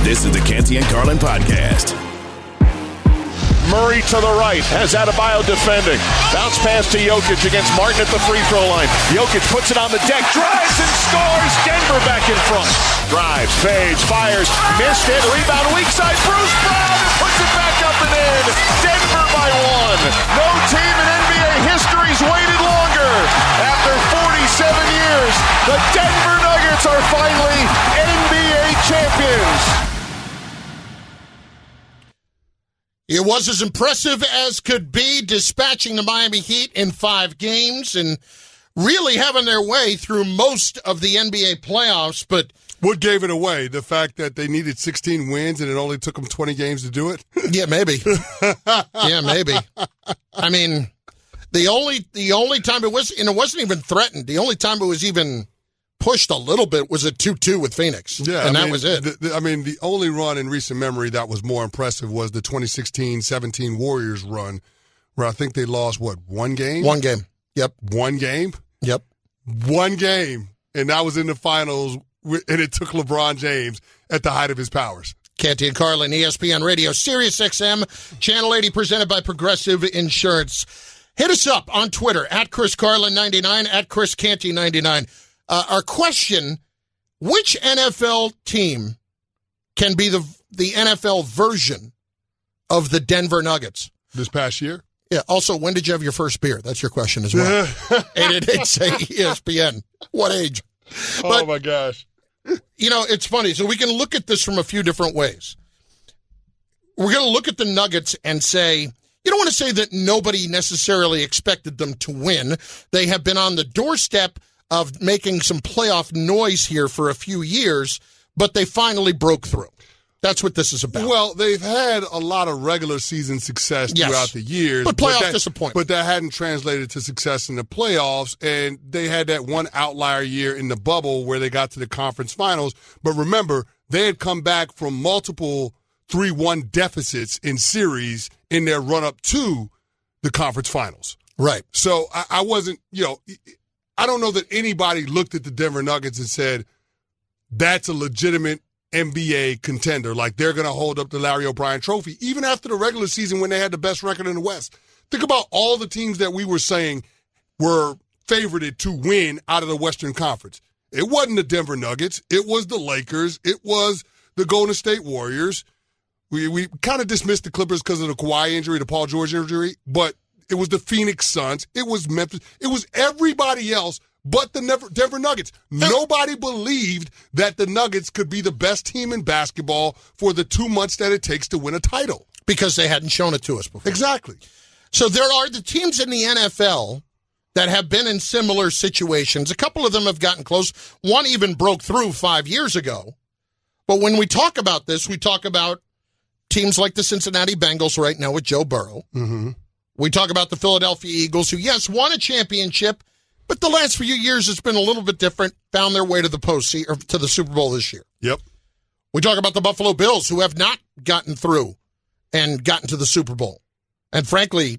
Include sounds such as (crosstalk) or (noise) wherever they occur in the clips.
This is the Canty and Carlin podcast. Murray to the right has Adebayo defending. Bounce pass to Jokic against Martin at the free throw line. Jokic puts it on the deck, drives and scores. Denver back in front. Drives, fades, fires, missed it. Rebound weak side. Bruce Brown puts it back up and in. Denver by one. No team in NBA history's waited longer. After 47 years, the Denver Nuggets are finally NBA champions. It was as impressive as could be, dispatching the Miami Heat in five games and really having their way through most of the NBA playoffs. But what gave it away? The fact that they needed 16 wins and it only took them 20 games to do it? (laughs) yeah, maybe. yeah, maybe. I mean, the only the only time it was, and it wasn't even threatened. The only time it was even pushed a little bit was a 2-2 with Phoenix. Yeah, and I that mean, was it. The, the, I mean, the only run in recent memory that was more impressive was the 2016-17 Warriors run, where I think they lost what one game. One game. Yep. One game. Yep. One game, and that was in the finals, and it took LeBron James at the height of his powers. Canty and Carlin, ESPN Radio, Sirius XM, Channel 80, presented by Progressive Insurance. Hit us up on Twitter at Chris Carlin 99 at Chris Canty 99. Uh, our question which NFL team can be the the NFL version of the Denver Nuggets this past year? Yeah. Also, when did you have your first beer? That's your question as well. and (laughs) it did say ESPN. What age? But, oh my gosh! You know, it's funny. So we can look at this from a few different ways. We're going to look at the Nuggets and say, you don't want to say that nobody necessarily expected them to win. They have been on the doorstep of making some playoff noise here for a few years, but they finally broke through. That's what this is about. Well, they've had a lot of regular season success yes. throughout the years, but playoff but that, disappointment. But that hadn't translated to success in the playoffs, and they had that one outlier year in the bubble where they got to the conference finals. But remember, they had come back from multiple three-one deficits in series in their run-up to the conference finals. Right. So I, I wasn't, you know. I don't know that anybody looked at the Denver Nuggets and said, that's a legitimate NBA contender. Like they're going to hold up the Larry O'Brien trophy, even after the regular season when they had the best record in the West. Think about all the teams that we were saying were favorited to win out of the Western Conference. It wasn't the Denver Nuggets. It was the Lakers. It was the Golden State Warriors. We, we kind of dismissed the Clippers because of the Kawhi injury, the Paul George injury, but it was the Phoenix Suns. It was Memphis. It was everybody else but the Denver Nuggets. Nobody believed that the Nuggets could be the best team in basketball for the two months that it takes to win a title. Because they hadn't shown it to us before. Exactly. So there are the teams in the NFL that have been in similar situations. A couple of them have gotten close. One even broke through five years ago. But when we talk about this, we talk about teams like the Cincinnati Bengals right now with Joe Burrow. Mm-hmm. We talk about the Philadelphia Eagles, who, yes, won a championship, but the last few years it's been a little bit different, found their way to the post or to the Super Bowl this year. Yep. We talk about the Buffalo Bills, who have not gotten through and gotten to the Super Bowl. And frankly,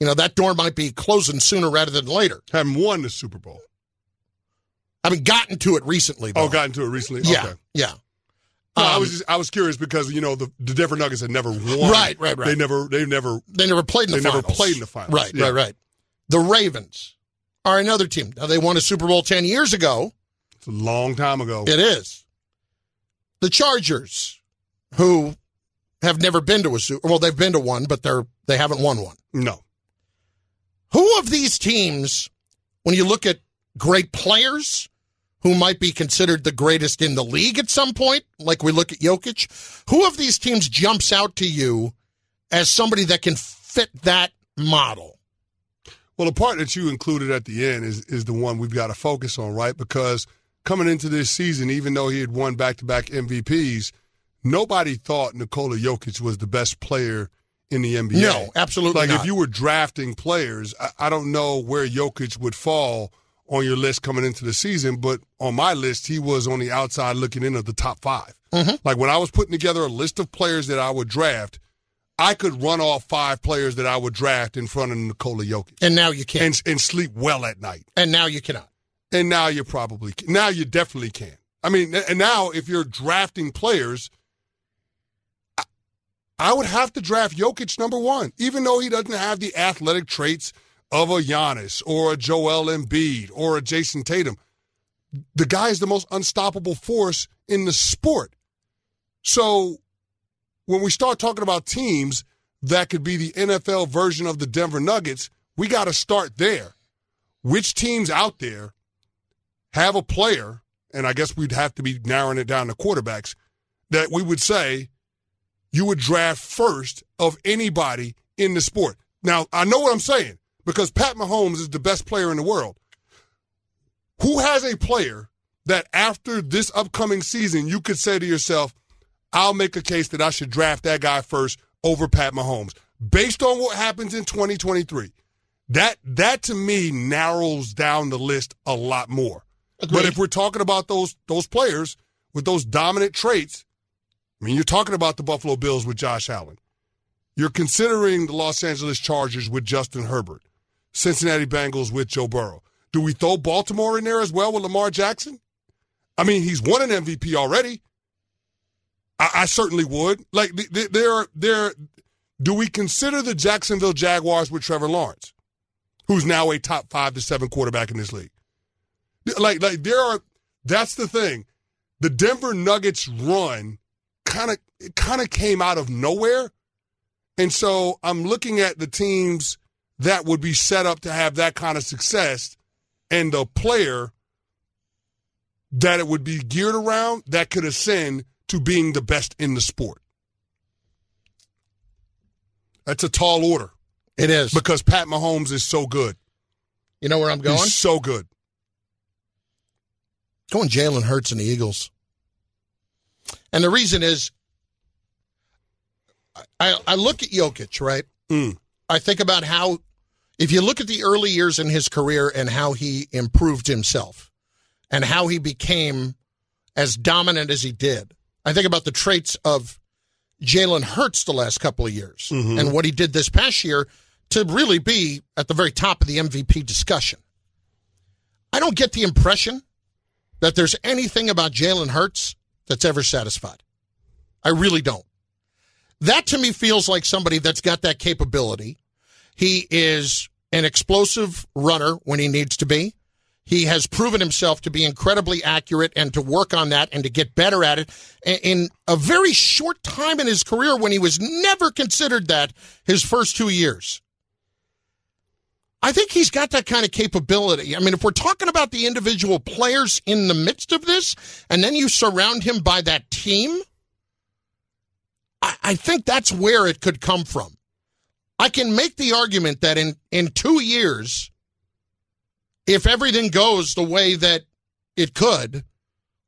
you know, that door might be closing sooner rather than later. Haven't won the Super Bowl. I mean, gotten to it recently. Though. Oh, gotten to it recently. Yeah, okay. yeah. No, Um, I was just, I was curious because you know the, the Denver Nuggets had never won. Right, right, right. They never they never They never played in the they never played in the finals. Right, Yeah. right, right. The Ravens are another team. Now they won a Super Bowl ten years ago. It's a long time ago. It is. The Chargers, who have never been to a Super well, they've been to one, but they're they haven't won one. No. Who of these teams, when you look at great players who might be considered the greatest in the league at some point, like we look at Jokic, who of these teams jumps out to you as somebody that can fit that model? Well, the part that you included at the end is is the one we've got to focus on, right? Because coming into this season, even though he had won back to back MVPs, nobody thought Nikola Jokic was the best player in the NBA. No, absolutely Like not. if you were drafting players, I, I don't know where Jokic would fall on your list coming into the season, but on my list, he was on the outside looking in of the top 5 Mm-hmm. Like when I was putting together a list of players that I would draft, I could run off five players that I would draft in front of Nikola Jokic and now you can't. and and sleep well at night. And, now you cannot. And now you probably can. now you definitely can. I mean, and now if you're drafting players, I, I would have to draft Jokic number one, even though he doesn't have the athletic traits of a Giannis or a Joel Embiid or a Jayson Tatum. The guy is the most unstoppable force in the sport. So when we start talking about teams that could be the NFL version of the Denver Nuggets, we got to start there. Which teams out there have a player, and I guess we'd have to be narrowing it down to quarterbacks, that we would say you would draft first of anybody in the sport. Now, I know what I'm saying because Pat Mahomes is the best player in the world. Who has a player that after this upcoming season you could say to yourself, I'll make a case that I should draft that guy first over Pat Mahomes based on what happens in 2023? That that to me narrows down the list a lot more. But if we're talking about those those players with those dominant traits, I mean, you're talking about the Buffalo Bills with Josh Allen. You're considering the Los Angeles Chargers with Justin Herbert, Cincinnati Bengals with Joe Burrow. Do we throw Baltimore in there as well with Lamar Jackson? I mean, he's won an MVP already. I, I certainly would. Like, th- th- there, there. Do we consider the Jacksonville Jaguars with Trevor Lawrence, who's now a top five to seven quarterback in this league? Like, like there are. That's the thing. The Denver Nuggets run kind of kind of came out of nowhere, and so I'm looking at the teams that would be set up to have that kind of success, and the player that it would be geared around that could ascend to being the best in the sport. That's a tall order It is. because Pat Mahomes is so good. you know where I'm going? He's so good. Going Jalen Hurts and the Eagles. And the reason is I, I look at Jokic, right? Mm. I think about how, if you look at the early years in his career and how he improved himself and how he became as dominant as he did, I think about the traits of Jalen Hurts the last couple of years mm-hmm. and what he did this past year to really be at the very top of the MVP discussion. I don't get the impression that there's anything about Jalen Hurts that's ever satisfied. I really don't. That to me feels like somebody that's got that capability. He is an explosive runner when he needs to be. He has proven himself to be incredibly accurate and to work on that and to get better at it in- a very short time in his career when he was never considered that his first two years. I think he's got that kind of capability. I mean, if we're talking about the individual players in the midst of this, and then you surround him by that team, I, I think that's where it could come from. I can make the argument that in, in two years, if everything goes the way that it could,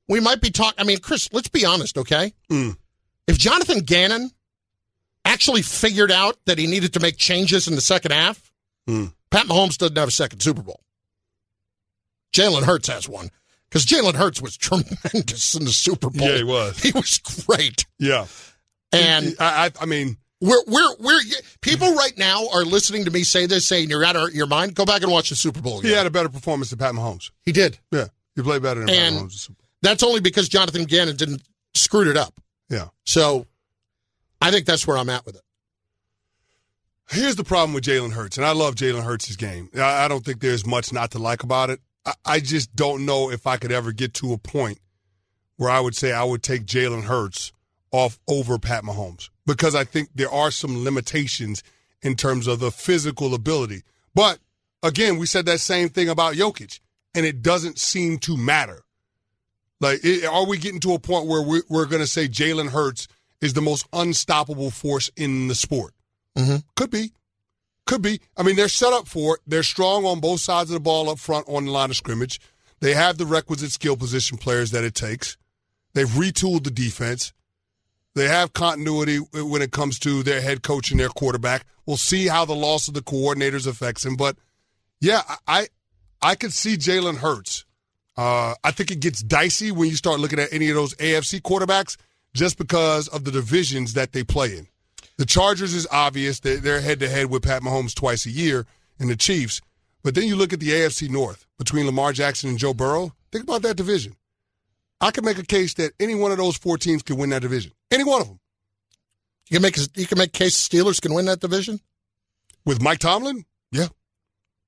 we might be talking. I mean, Chris, let's be honest, okay? Mm. If Jonathan Gannon actually figured out that he needed to make changes in the second half, Mm. Pat Mahomes doesn't have a second Super Bowl. Jalen Hurts has one because Jalen Hurts was (laughs) tremendous in the Super Bowl. Yeah, he was. He was great, Yeah. and I, I, I mean, we're we're we're people right now are listening to me say this, saying you're out of your mind. Go back and watch the Super Bowl. he had a better performance than Pat Mahomes. he did. Yeah. He played better than And- Pat Mahomes. That's only because Jonathan Gannon didn't screwed it up. Yeah. So, I think that's where I'm at with it. Here's the problem with Jalen Hurts, and I love Jalen Hurts' game. I, don't think there's much not to like about it. I, I just don't know if I could ever get to a point where I would say I would take Jalen Hurts off over Pat Mahomes because I think there are some limitations in terms of the physical ability. But again, we said that same thing about Jokic, and it doesn't seem to matter. Like, i are we getting to a point where we're, we're going to say Jalen Hurts is the most unstoppable force in the sport? Mm-hmm. Could be. Could be. I mean, they're set up for it. They're strong on both sides of the ball up front on the line of scrimmage. They have the requisite skill position players that it takes. They've retooled the defense. They have continuity when it comes to their head coach and their quarterback. We'll see how the loss of the coordinators affects him. But yeah, I I could see Jalen Hurts. Uh, I think it gets dicey when you start looking at any of those AFC quarterbacks just because of the divisions that they play in. The Chargers is obvious; they're head to head with Pat Mahomes twice a year, and the Chiefs. But then you look at the AFC North between Lamar Jackson and Joe Burrow. Think about that division. I can make a case that any one of those four teams can win that division. Any one of them. You can make you can make a case Steelers can win that division with Mike Tomlin. Yeah,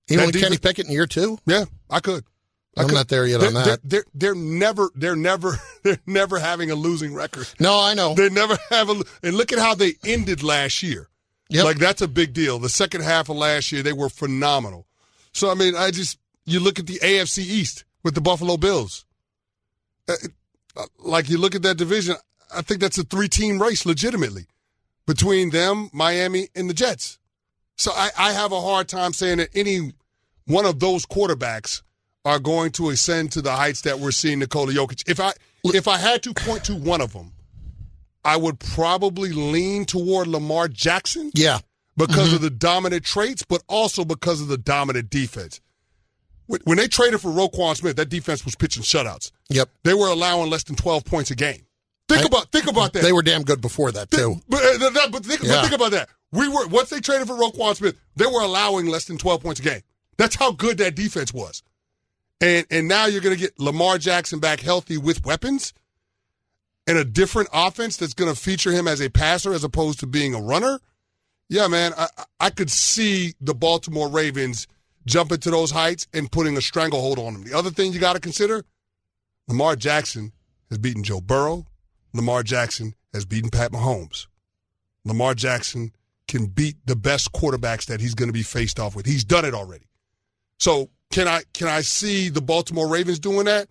even with Kenny Pickett in year two. Yeah, I could. I am could. not there yet they're, on that. They're, they're, they're never they're never (laughs) they're never having a losing record. No, I know. They never have a and look at how they ended last year. Yep. Like that's a big deal. The second half of last year they were phenomenal. So I mean, I just you look at the AFC East with the Buffalo Bills. Like you look at that division, I think that's a three-team race legitimately between them, Miami, and the Jets. So I, I have a hard time saying that any one of those quarterbacks are going to ascend to the heights that we're seeing Nikola Jokic. If I if I had to point to one of them, I would probably lean toward Lamar Jackson. Yeah. Because mm-hmm. of the dominant traits, but also because of the dominant defense. When they traded for Roquan Smith, that defense was pitching shutouts. Yep. They were allowing less than 12 points a game. Think I, about think about that. They were damn good before that too. But, uh, but, think, yeah. but think about that. We were once they traded for Roquan Smith, they were allowing less than 12 points a game. That's how good that defense was. And and now you're going to get Lamar Jackson back healthy with weapons and a different offense that's going to feature him as a passer as opposed to being a runner. Yeah, man, I I could see the Baltimore Ravens jumping to those heights and putting a stranglehold on them. The other thing you got to consider, Lamar Jackson has beaten Joe Burrow. Lamar Jackson has beaten Pat Mahomes. Lamar Jackson can beat the best quarterbacks that he's going to be faced off with. He's done it already. So can I can I see the Baltimore Ravens doing that?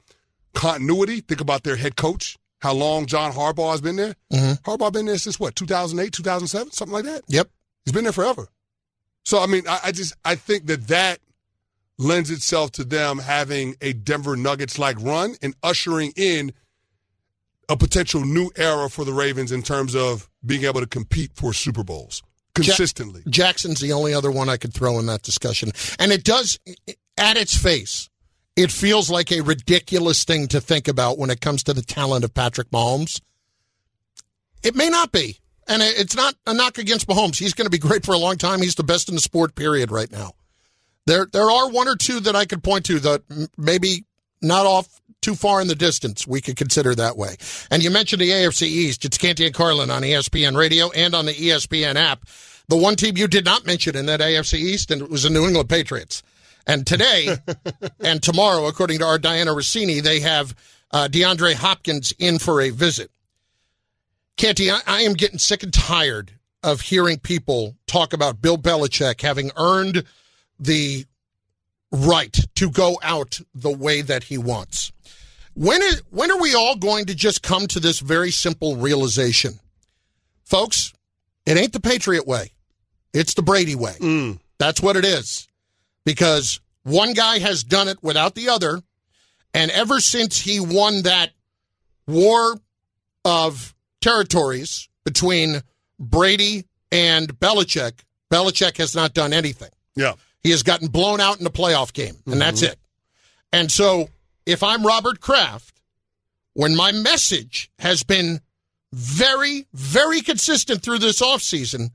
Continuity. Think about their head coach. How long John Harbaugh has been there? Mm-hmm. Harbaugh been there since what? 2008, 2007, something like that. Yep, he's been there forever. So I mean, I, I just I think that that lends itself to them having a Denver Nuggets like run and ushering in a potential new era for the Ravens in terms of being able to compete for Super Bowls consistently. Ja- Jackson's the only other one I could throw in that discussion. And it does, at its face, it feels like a ridiculous thing to think about when it comes to the talent of Patrick Mahomes. It may not be. And it's not a knock against Mahomes. He's going to be great for a long time. He's the best in the sport, period, right now. There, there are one or two that I could point to that maybe not off too far in the distance. We could consider that way. And you mentioned the AFC East. It's Canty and Carlin on ESPN Radio and on the ESPN app. The one team you did not mention in that AFC East, and it was the New England Patriots. And today (laughs) and tomorrow, according to our Dianna Russini, they have uh, DeAndre Hopkins in for a visit. Canty, I, I am getting sick and tired of hearing people talk about Bill Belichick having earned the right to go out the way that he wants. When is when are we all going to just come to this very simple realization? Folks, it ain't the Patriot way. It's the Brady way. Mm. That's what it is. Because one guy has done it without the other, and ever since he won that war of territories between Brady and Belichick, Belichick has not done anything. Yeah. He has gotten blown out in the playoff game, and mm-hmm. that's it. And so, if I'm Robert Kraft, when my message has been very, very consistent through this offseason,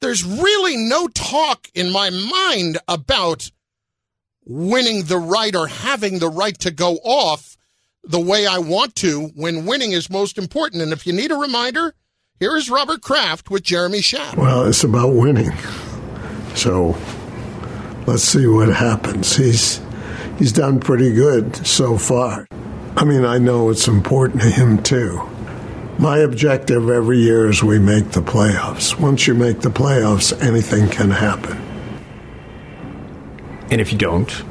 there's really no talk in my mind about winning the right or having the right to go off the way I want to when winning is most important. And if you need a reminder, here is Robert Kraft with Jeremy Schaap. Well, it's about winning. So let's see what happens. He's he's done pretty good so far. I mean, I know it's important to him too. My objective every year is we make the playoffs. Once you make the playoffs, anything can happen. And if you don't?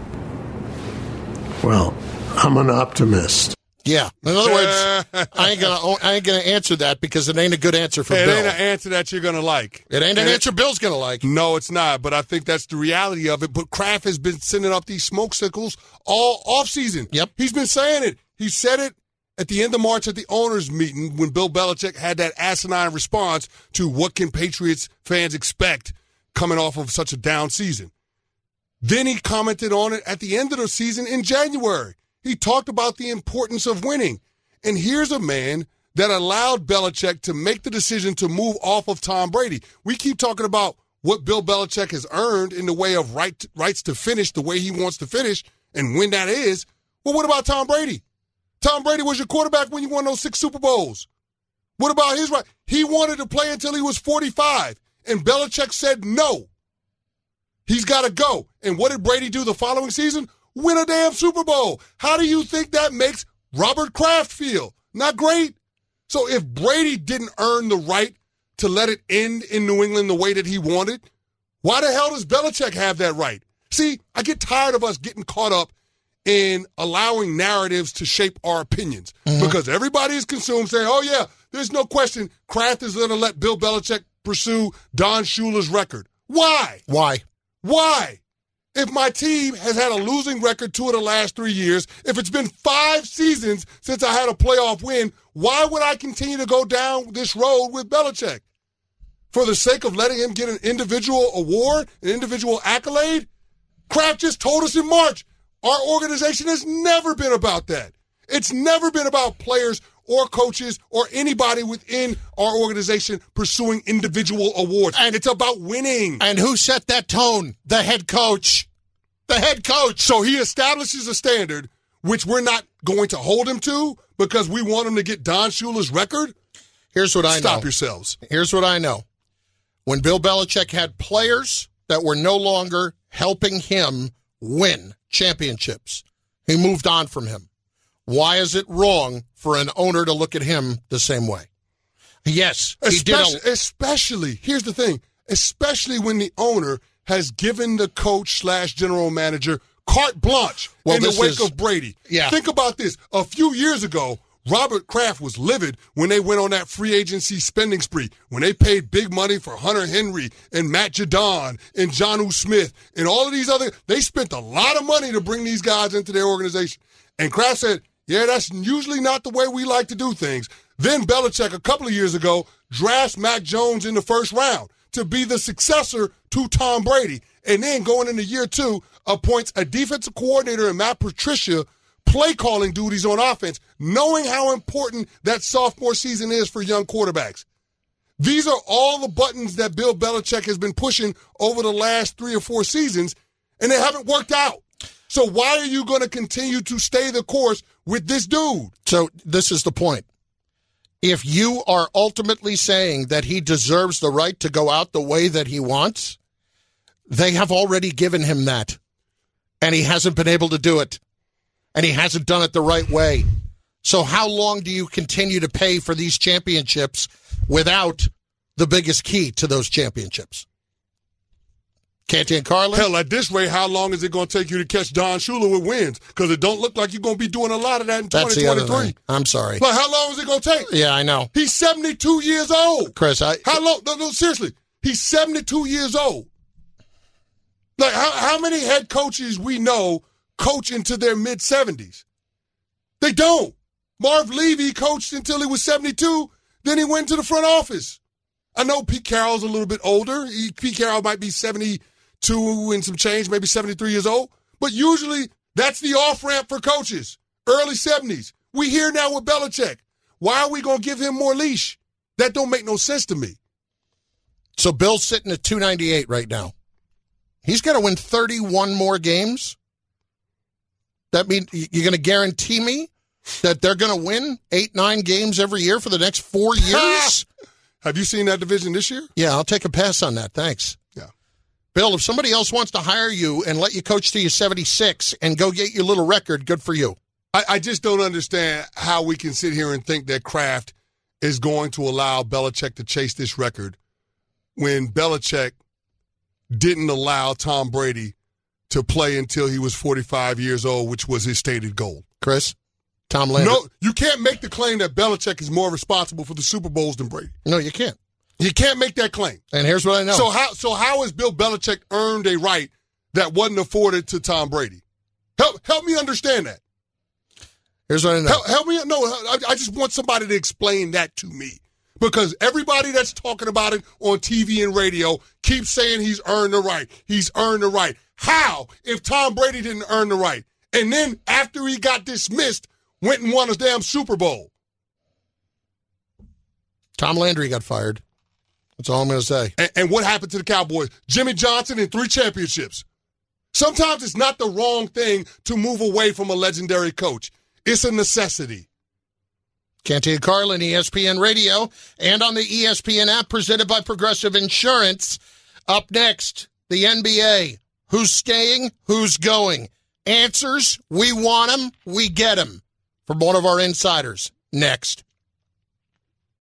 Well, I'm an optimist. Yeah. In other words, (laughs) I ain't gonna I ain't gonna answer that because it ain't a good answer for it Bill. It ain't an answer that you're gonna like. It ain't an and answer Bill's gonna like. No, it's not. But I think that's the reality of it. But Kraft has been sending up these smoke signals all off season. Yep. He's been saying it. He said it at the end of March at the owners' meeting when Bill Belichick had that asinine response to what can Patriots fans expect coming off of such a down season. Then he commented on it at the end of the season in January. He talked about the importance of winning. And here's a man that allowed Belichick to make the decision to move off of Tom Brady. We keep talking about what Bill Belichick has earned in the way of right, rights to finish the way he wants to finish and when that is. Well, what about Tom Brady? Tom Brady was your quarterback when you won those six Super Bowls. What about his right? He wanted to play until he was 45, and Belichick said no. He's got to go. And what did Brady do the following season? Win a damn Super Bowl. How do you think that makes Robert Kraft feel? Not great. So if Brady didn't earn the right to let it end in New England the way that he wanted, why the hell does Belichick have that right? See, I get tired of us getting caught up in allowing narratives to shape our opinions mm-hmm. because everybody is consumed saying, oh, yeah, there's no question Kraft is going to let Bill Belichick pursue Don Shula's record. Why? Why? Why? If my team has had a losing record two of the last three years, if it's been five seasons since I had a playoff win, why would I continue to go down this road with Belichick? For the sake of letting him get an individual award, an individual accolade? Kraft just told us in March our organization has never been about that. It's never been about players or coaches or anybody within our organization pursuing individual awards. And it's about winning. And who set that tone? The head coach. The head coach. So he establishes a standard which we're not going to hold him to because we want him to get Don Shula's record. Here's what I Stop know. Stop yourselves. Here's what I know. When Bill Belichick had players that were no longer helping him win championships. He moved on from him. Why is it wrong for an owner to look at him the same way? Yes, especially, a- especially here's the thing, especially when the owner has given the coach slash general manager carte blanche well, in the wake is, of Brady. Yeah. Think about this. A few years ago, Robert Kraft was livid when they went on that free agency spending spree, when they paid big money for Hunter Henry and Matt Judon and Jonnu Smith and all of these other. They spent a lot of money to bring these guys into their organization. And Kraft said, yeah, that's usually not the way we like to do things. Then Belichick, a couple of years ago, drafts Mac Jones in the first round to be the successor to Tom Brady. And then going into year two, appoints a defensive coordinator and Matt Patricia play calling duties on offense, knowing how important that sophomore season is for young quarterbacks. These are all the buttons that Bill Belichick has been pushing over the last three or four seasons, and they haven't worked out. So why are you going to continue to stay the course with this dude? So this is the point. If you are ultimately saying that he deserves the right to go out the way that he wants, they have already given him that, and he hasn't been able to do it and he hasn't done it the right way. So how long do you continue to pay for these championships without the biggest key to those championships? Canty and Carlin? Hell, at this rate, how long is it going to take you to catch Don Shula with wins? Because it don't look like you're going to be doing a lot of that in That's 2023. I'm sorry. But how long is it going to take? Yeah, I know. He's 72 years old. Chris, I... How long? No, no, seriously. He's 72 years old. Like, how, how many head coaches we know coach into their mid 70s. They don't. Marv Levy coached until he was 72, then he went to the front office. I know Pete Carroll's a little bit older. He, Pete Carroll might be 72 and some change, maybe 73 years old. But usually that's the off ramp for coaches, early 70s. We here now with Belichick. Why are we going to give him more leash? That don't make no sense to me. So Bill's sitting at 298 right now. He's got to win 31 more games that mean you're going to guarantee me that they're going to win eight, nine games every year for the next four (laughs) years? Have you seen that division this year? Yeah, I'll take a pass on that. Thanks. Yeah. Bill, if somebody else wants to hire you and let you coach to you 76 and go get your little record, good for you. I, I just don't understand how we can sit here and think that Kraft is going to allow Belichick to chase this record when Belichick didn't allow Tom Brady to play until he was 45 years old, which was his stated goal. Chris? Tom Landry? No, you can't make the claim that Belichick is more responsible for the Super Bowls than Brady. No, you can't. You can't make that claim. And here's what I know. So how so how has Bill Belichick earned a right that wasn't afforded to Tom Brady? Help help me understand that. Here's what I know. Help, help me. No, I, I just want somebody to explain that to me. Because everybody that's talking about it on TV and radio keeps saying he's earned the right. He's earned the right. How if Tom Brady didn't earn the right? And then after he got dismissed, went and won a damn Super Bowl. Tom Landry got fired. That's all I'm going to say. And, and what happened to the Cowboys? Jimmy Johnson in three championships. Sometimes it's not the wrong thing to move away from a legendary coach. It's a necessity. Canty Carlin, ESPN Radio, and on the ESPN app presented by Progressive Insurance. Up next, the NBA. Who's staying? Who's going? Answers, we want them, we get them. From one of our insiders. Next.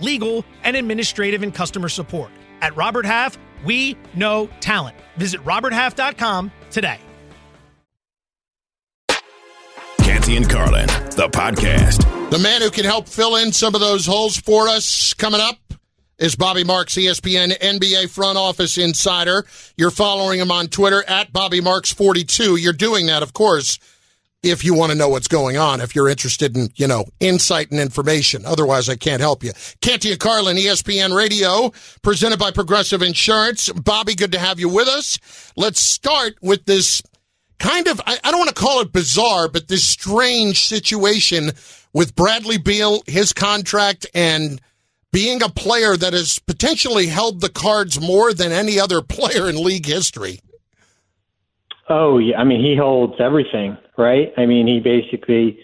legal, and administrative and customer support. At Robert Half, we know talent. Visit roberthalf.com today. Canty and Carlin, the podcast. The man who can help fill in some of those holes for us coming up is Bobby Marks, ESPN NBA front office insider. You're following him on Twitter at Bobby Marks42. You're doing that, of course, if you want to know what's going on, if you're interested in, you know, insight and information. Otherwise, I can't help you. Canty Carlin, ESPN Radio, presented by Progressive Insurance. Bobby, good to have you with us. Let's start with this kind of, I, I don't want to call it bizarre, but this strange situation with Bradley Beal, his contract, and being a player that has potentially held the cards more than any other (laughs) player in league history. Oh yeah, I mean he holds everything, right? I mean he basically,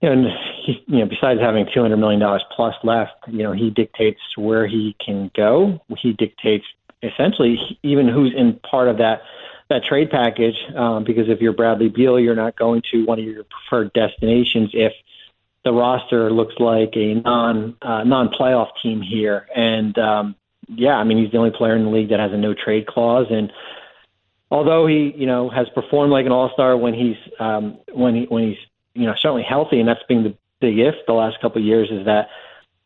you know, he, you know, besides having two hundred million dollars plus left, you know, he dictates where he can go. He dictates essentially even who's in part of that that trade package. Um, because if you're Bradley Beal, you're not going to one of your preferred destinations if the roster looks like a non uh, non playoff team here. And um, yeah, I mean he's the only player in the league that has a no trade clause and although he you know has performed like an all star when he's um, when he when he's you know certainly healthy, and that's been the big if the last couple of years is that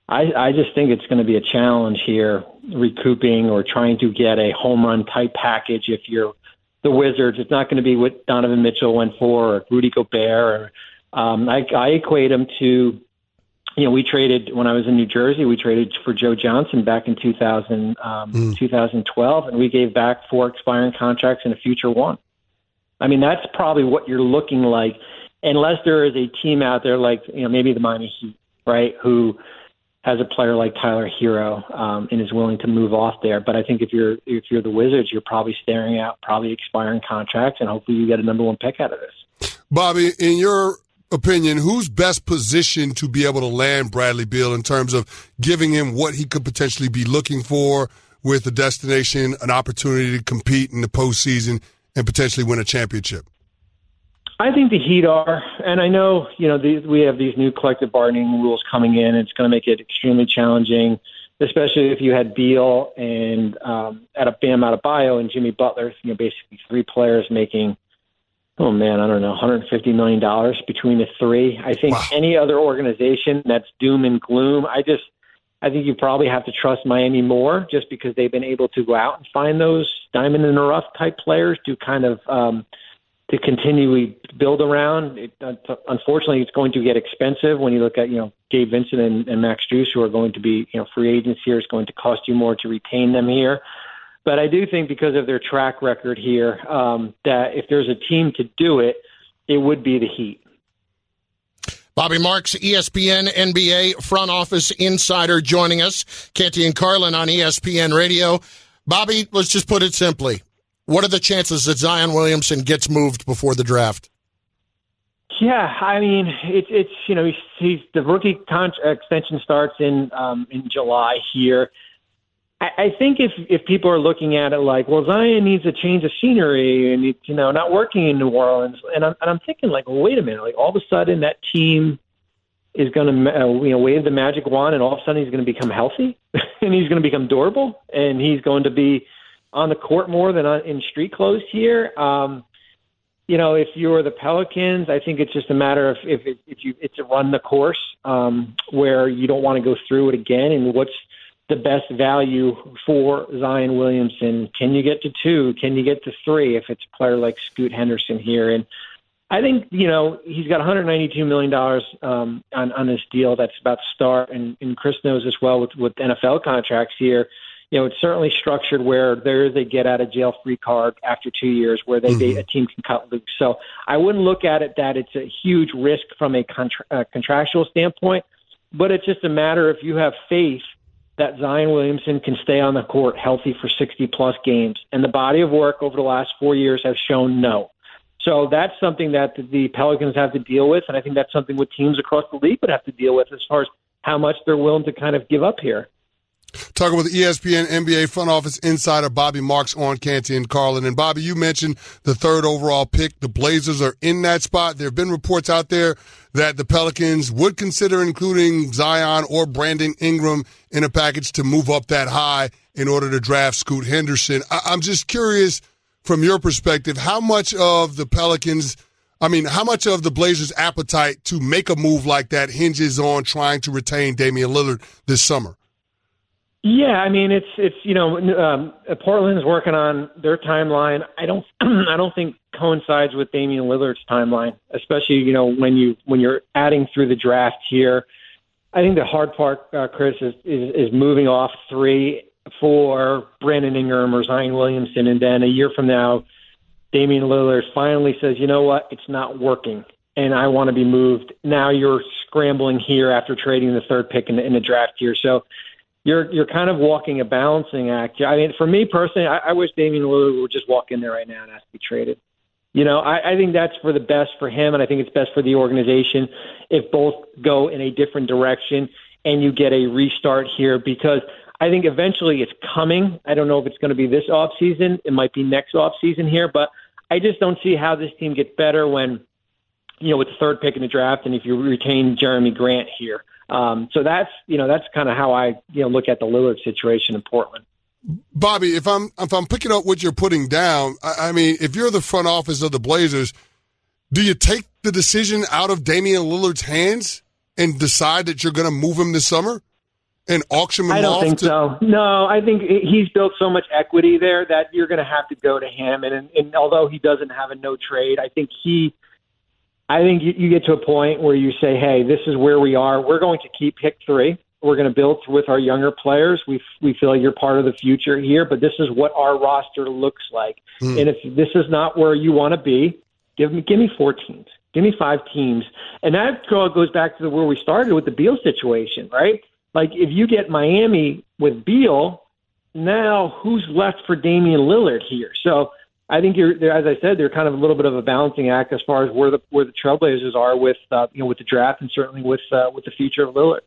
I I just think it's going to be a challenge here recouping or trying to get a home run type package if you're the Wizards. It's not going to be what Donovan Mitchell went for or Rudy Gobert. Or, um, I, I equate him to you know, we traded when I was in New Jersey. We traded for Joe Johnson back in 2000, um, Mm. 2012, and we gave back four expiring contracts and a future one. I mean, that's probably what you're looking like, unless there is a team out there like you know maybe the Miami Heat, right, who has a player like Tyler Herro um, and is willing to move off there. But I think if you're if you're the Wizards, you're probably staring at probably expiring contracts, and hopefully you get a number one pick out of this. Bobby, in your opinion, who's best positioned to be able to land Bradley Beal in terms of giving him what he could potentially be looking for with a destination, an opportunity to compete in the postseason and potentially win a championship? I think the Heat are, and I know you know these, we have these new collective bargaining rules coming in. It's going to make it extremely challenging, especially if you had Beal and um, at a Bam Adebayo and Jimmy Butler. You know, basically three players making oh man, I don't know, 150 million dollars between the three. I think wow. any other organization that's doom and gloom, I just I think you probably have to trust Miami more just because they've been able to go out and find those diamond in the rough type players to kind of um, to continually build around. It, uh, unfortunately, it's going to get expensive when you look at you know Gabe Vincent and, and Max Strus, who are going to be you know free agents here. It's going to cost you more to retain them here. But I do think because of their track record here, um, that if there's a team to do it, it would be the Heat. Bobby Marks, ESPN NBA front office insider, joining us. Canty and Carlin on ESPN Radio. Bobby, let's just put it simply. What are the chances that Zion Williamson gets moved before the draft? Yeah, I mean, it's it's you know he's, he's the rookie contract extension starts in um, in July here. I, think if if people are looking at it like, well, Zion needs a change of scenery and it's you know not working in New Orleans, and I'm and I'm thinking like, well, wait a minute, like all of a sudden that team is going to uh, you know wave the magic wand, and all of a sudden he's going to become healthy, (laughs) and he's going to become durable, and he's going to be on the court more than on, in street clothes here. Um, you know, if you're the Pelicans, I think it's just a matter of if if, if you it's a run the course um, where you don't want to go through it again, and what's the best value for Zion Williamson? Can you get to two? Can you get to three? If it's a player like Scoot Henderson here, and I think you know he's got 192 million dollars um, on on this deal that's about to start, and, and Chris knows as well with with NFL contracts here you know, it's certainly structured where there is a get out of jail free card after two years where they, mm-hmm. they a team can cut loose. So I wouldn't look at it that it's a huge risk from a contra- uh, contractual standpoint, but it's just a matter if you have faith that Zion Williamson can stay on the court healthy for 60 plus games. And the body of work over the last four years has shown no. So that's something that the Pelicans have to deal with. And I think that's something what teams across the league would have to deal with as far as how much they're willing to kind of give up here. Talking with ESPN NBA front office insider Bobby Marks on Canty and Carlin. And Bobby, you mentioned the third overall pick. The Blazers are in that spot. There have been reports out there that the Pelicans would consider including Zion or Brandon Ingram in a package to move up that high in order to draft Scoot Henderson. I- I'm just curious from your perspective, how much of the Pelicans I mean, how much of the Blazers' appetite to make a move like that hinges on trying to retain Damian Lillard this summer? Yeah, I mean it's it's you know um, Portland's working on their timeline. I don't (clears throat) I don't think coincides with Damian Lillard's timeline, especially you know when you when you're adding through the draft here. I think the hard part, uh, Chris, is, is is moving off three for Brandon Ingram or Zion Williamson, and then a year from now, Damian Lillard finally says, you know what, it's not working, and I want to be moved. Now you're scrambling here after trading the third pick in the, in the draft here, so you're you're kind of walking a balancing act. I mean, for me personally, I, I wish Damian Lillard would just walk in there right now and ask to be traded. You know, I, I think that's for the best for him, and I think it's best for the organization if both go in a different direction and you get a restart here because I think eventually it's coming. I don't know if it's going to be this off season. It might be next off season here, but I just don't see how this team gets better when, you know, with the third pick in the draft and if you retain Jerami Grant here. Um, so that's you know that's kind of how I you know look at the Lillard situation in Portland. Bobby, if I'm if I'm picking up what you're putting down, I, I mean, if you're the front office of the Blazers, do you take the decision out of Damian Lillard's hands and decide that you're going to move him this summer and auction him I don't think to- so. No, I think he's built so much equity there that you're going to have to go to him. And, and although he doesn't have a no trade, I think he I think you, you get to a point where you say, "Hey, this is where we are. We're going to keep pick three. We're going to build with our younger players. We we feel you're part of the future here, but this is what our roster looks like. Mm. And if this is not where you want to be, give me give me four teams, give me five teams, and that goes back to where we started with the Beal situation, right? Like if you get Miami with Beal, now who's left for Damian Lillard here? So I think you're, as I said, they're kind of a little bit of a balancing act as far as where the where the Trailblazers are with uh, you know with the draft and certainly with uh, with the future of Lillard.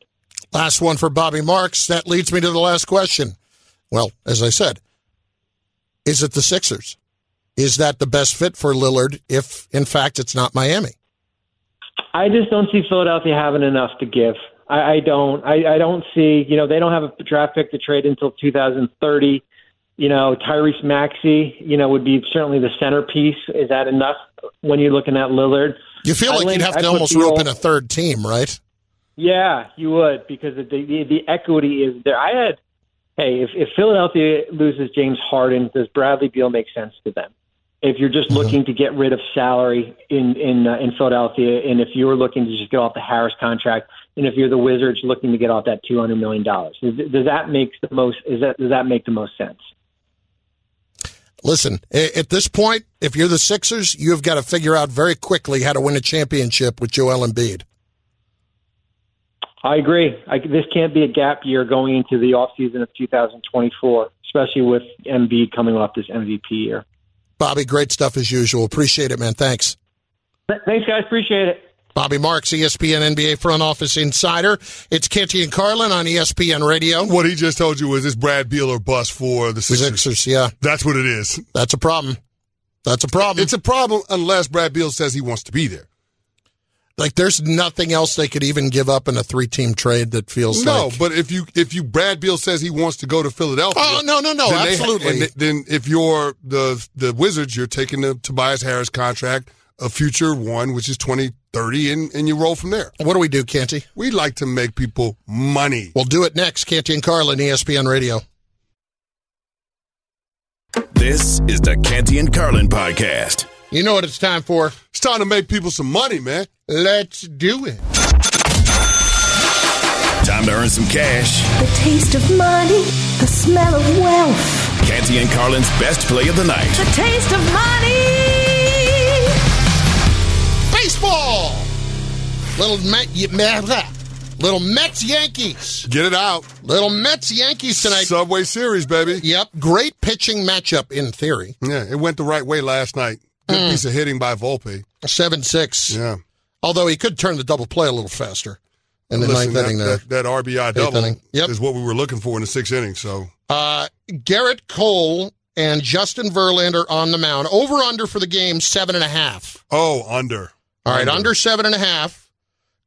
Last one for Bobby Marks. That leads me to the last question. Well, as I said, is it the Sixers? Is that the best fit for Lillard if, in fact, it's not Miami? I just don't see Philadelphia having enough to give. I, I don't. I, I don't see. You know, they don't have a draft pick to trade until 2030 You know, Tyrese Maxey, you know, would be certainly the centerpiece. Is that enough when you're looking at Lillard? You feel like you'd have to almost rope in a third team, right? Yeah, you would because the the, the equity is there. I had, hey, if, if Philadelphia loses James Harden, does Bradley Beal make sense to them? If you're just looking to get rid of salary in in uh, in Philadelphia, and if you're looking to just get off the Harris contract, and if you're the Wizards looking to get off that two hundred million dollars, does, does that make the most? Is that does that make the most sense? Listen, at this point, if you're the Sixers, you've got to figure out very quickly how to win a championship with Joel Embiid. I agree. I, this can't be a gap year going into the offseason of 2024, especially with Embiid coming off this MVP year. Bobby, great stuff as usual. Appreciate it, man. Thanks. Thanks, guys. Appreciate it. Bobby Marks, ESPN NBA front office insider. It's Canty and Carlin on ESPN Radio. What he just told you was this Brad Beal or bust for the Sixers. Sixers, yeah. That's what it is. That's a problem. That's a problem. It's a problem unless Brad Beal says he wants to be there. like there's nothing else they could even give up in a three team trade that feels like No, like but if you if you Brad Beal says he wants to go to Philadelphia, Oh, no, no, no, then they- absolutely. and th- then if you're the the Wizards, you're taking the Tobias Harris contract, a future one, which is twenty thirty, and and you roll from there. What do we do, Canty? We like to make people money. We'll do it next. Canty and Carlin, ESPN Radio. This is the Canty and Carlin podcast. You know what it's time for? It's time to make people some money, man. Let's do it. Time to earn some cash. The taste of money, the smell of wealth, Canty and Carlin's best play of the night. the taste of money. Baseball. Little Met, little Mets Yankees. Get it out. Little Mets Yankees tonight. Subway Series, baby. Yep, great pitching matchup in theory. Yeah, it went the right way last night. Good Mm. piece of hitting by Volpe. Seven six. Yeah. Although he could turn the double play a little faster in the Listen, ninth that, inning there. that, that RBI double. Yep. is what we were looking for in the sixth inning. So Uh, Gerrit Cole and Justin Verlander on the mound. Over under for the game seven and a half. Oh, under. All right, under seven and a half.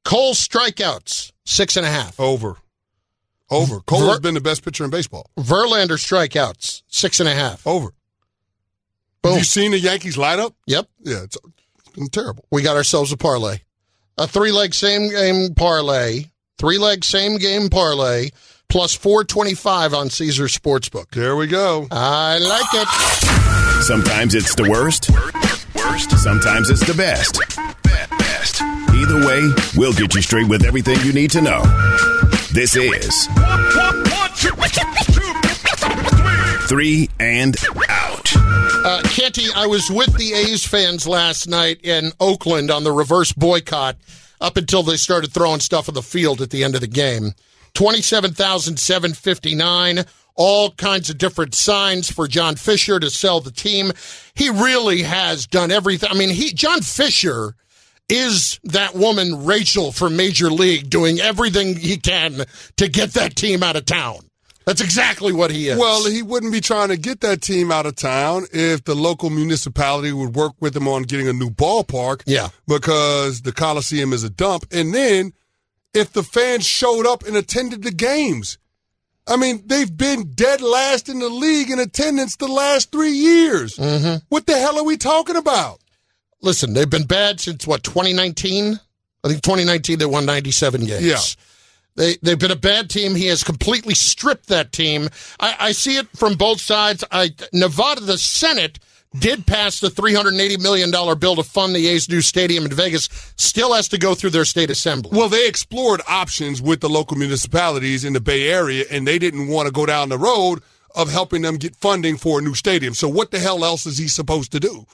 Cole strikeouts six and a half. Over. Over. Cole Ver- has been the best pitcher in baseball. Verlander strikeouts six and a half. Over. Boom. Have you seen the Yankees lineup? Yep, Yeah, it's, it's been terrible. we got ourselves a parlay. A three leg same game parlay. Three leg same game parlay plus 425 on Caesar Sportsbook. There we go. I like it. Sometimes it's the worst. Worst. Sometimes it's the best. Best. Either way, we'll get you straight with everything you need to know. This is Three and Out. Uh, Canty, I was with the A's fans last night in Oakland on the reverse boycott up until they started throwing stuff on the field at the end of the game. 27,759, all kinds of different signs for John Fisher to sell the team. He really has done everything. I mean, he John Fisher is that woman Rachel from Major League doing everything he can to get that team out of town. That's exactly what he is. Well, he wouldn't be trying to get that team out of town if the local municipality would work with him on getting a new ballpark. Yeah. Because the Coliseum is a dump. And then if the fans showed up and attended the games. I mean, they've been dead last in the league in attendance the last three years. Mm-hmm. What the hell are we talking about? listen, they've been bad since what 2019. I think 2019 they won 97 games. Yeah. They they've been a bad team. He has completely stripped that team. I, I see it from both sides. I Nevada, the Senate did pass the 380 million dollar bill to fund the A's new stadium in Vegas. Still has to go through their state assembly. Well, they explored options with the local municipalities in the Bay Area, and they didn't want to go down the road of helping them get funding for a new stadium. So, what the hell else is he supposed to do?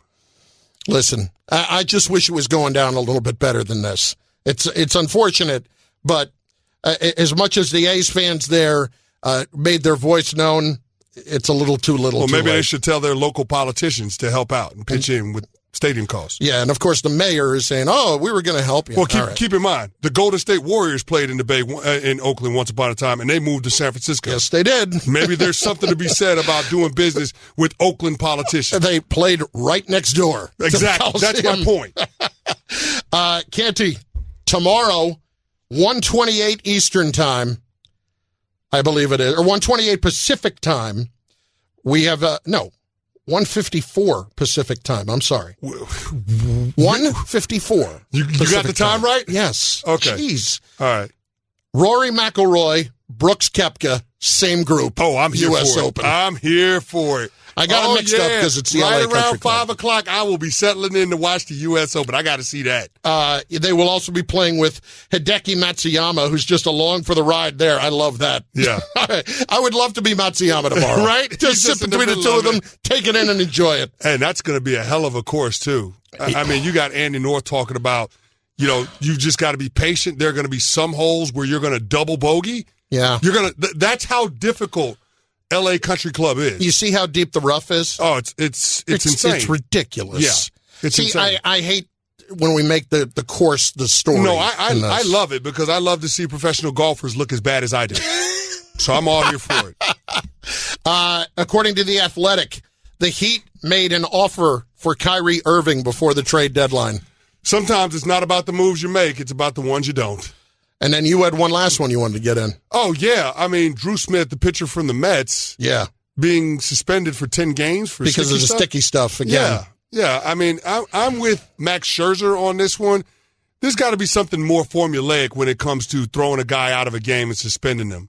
Listen, I, I just wish it was going down a little bit better than this. It's it's unfortunate, but uh, as much as the A's fans there uh, made their voice known, it's a little too little. Well, too maybe they should tell their local politicians to help out and pitch in with stadium costs. Yeah, and of course the mayor is saying, "Oh, we were going to help you." Well, keep right. keep in mind the Golden State Warriors played in the Bay uh, in Oakland once upon a time, and they moved to San Francisco. yes, they did. (laughs) Maybe there's something to be said about doing business with Oakland politicians. They played right next door. Exactly. That's my point. (laughs) Uh, Canty, tomorrow, one twenty-eight Eastern time, I believe it is, or one twenty-eight Pacific time. We have uh no, 154 Pacific time. I'm sorry. 154. You, you got the time, right? Yes. Okay. Jeez. All right. Rory McIlroy, Brooks Koepka, same group. Oh, I'm here U.S. for it. Open. I'm here for it. I got oh, it mixed yeah. up because it's the right LA around five o'clock. I will be settling in to watch the U.S. Open. I got to see that. Uh, they will also be playing with Hideki Matsuyama, who's just along for the ride there. I love that. Yeah. (laughs) I would love to be Matsuyama tomorrow. (laughs) Right? Just sit in the between the two of them, take it in and enjoy it. And that's going to be a hell of a course too. I, I mean, you got Andy North talking about, you know, you just got to be patient. There are going to be some holes where you're going to double bogey. Yeah. You're going to. Th- that's how difficult L.A. Country Club is. You see how deep the rough is? oh, it's it's it's, insane. It's ridiculous. Yeah. It's see, insane. I, I hate when we make the, the course the story. no, I I. I love it because I love to see professional golfers look as bad as I do. so I'm all here for it. (laughs) Uh, according to The Athletic, the Heat made an offer for Kyrie Irving before the trade deadline. Sometimes it's not about the moves you make; it's about the ones you don't. And then you had one last one you wanted to get in. Oh yeah, I mean Drew Smith, the pitcher from the Mets, Yeah. being suspended for ten games for Because of the stuff. sticky stuff again. Yeah, yeah. I mean, I'm, I'm with Max Scherzer on this one. There's got to be something more formulaic when it comes to throwing a guy out of a game and suspending them.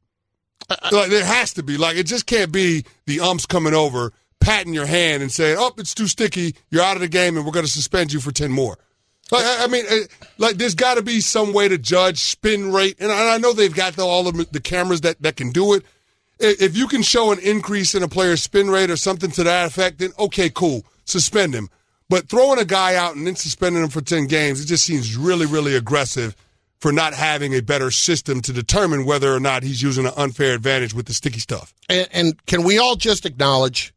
Uh, uh, like there has to be. Like it just can't be the umps coming over, patting your hand and saying, "Oh, it's too sticky. You're out of the game, and we're going to suspend you for ten more." Like I mean, eh, like there's got to be some way to judge spin rate, and I I know they've got the, all of the cameras that that can do it. If you can show an increase in a player's spin rate or something to that effect, then okay, cool, suspend him. But throwing a guy out and then suspending him for ten games, it just seems really, really aggressive for not having a better system to determine whether or not he's using an unfair advantage with the sticky stuff. And, and can we all just acknowledge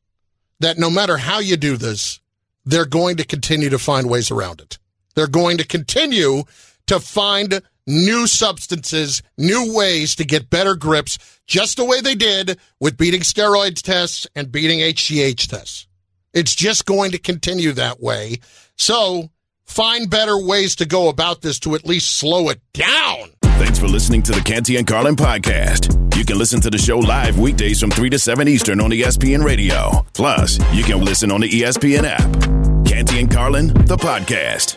that no matter how you do this, they're going to continue to find ways around it. They're going to continue to find new substances, new ways to get better grips, just the way they did with beating steroids tests and beating HGH tests. It's just going to continue that way. So find better ways to go about this to at least slow it down. Thanks for listening to the Canty and Carlin podcast. You can listen to the show live weekdays from 3 to 7 Eastern on ESPN Radio. Plus, you can listen on the ESPN app. Canty and Carlin, the podcast.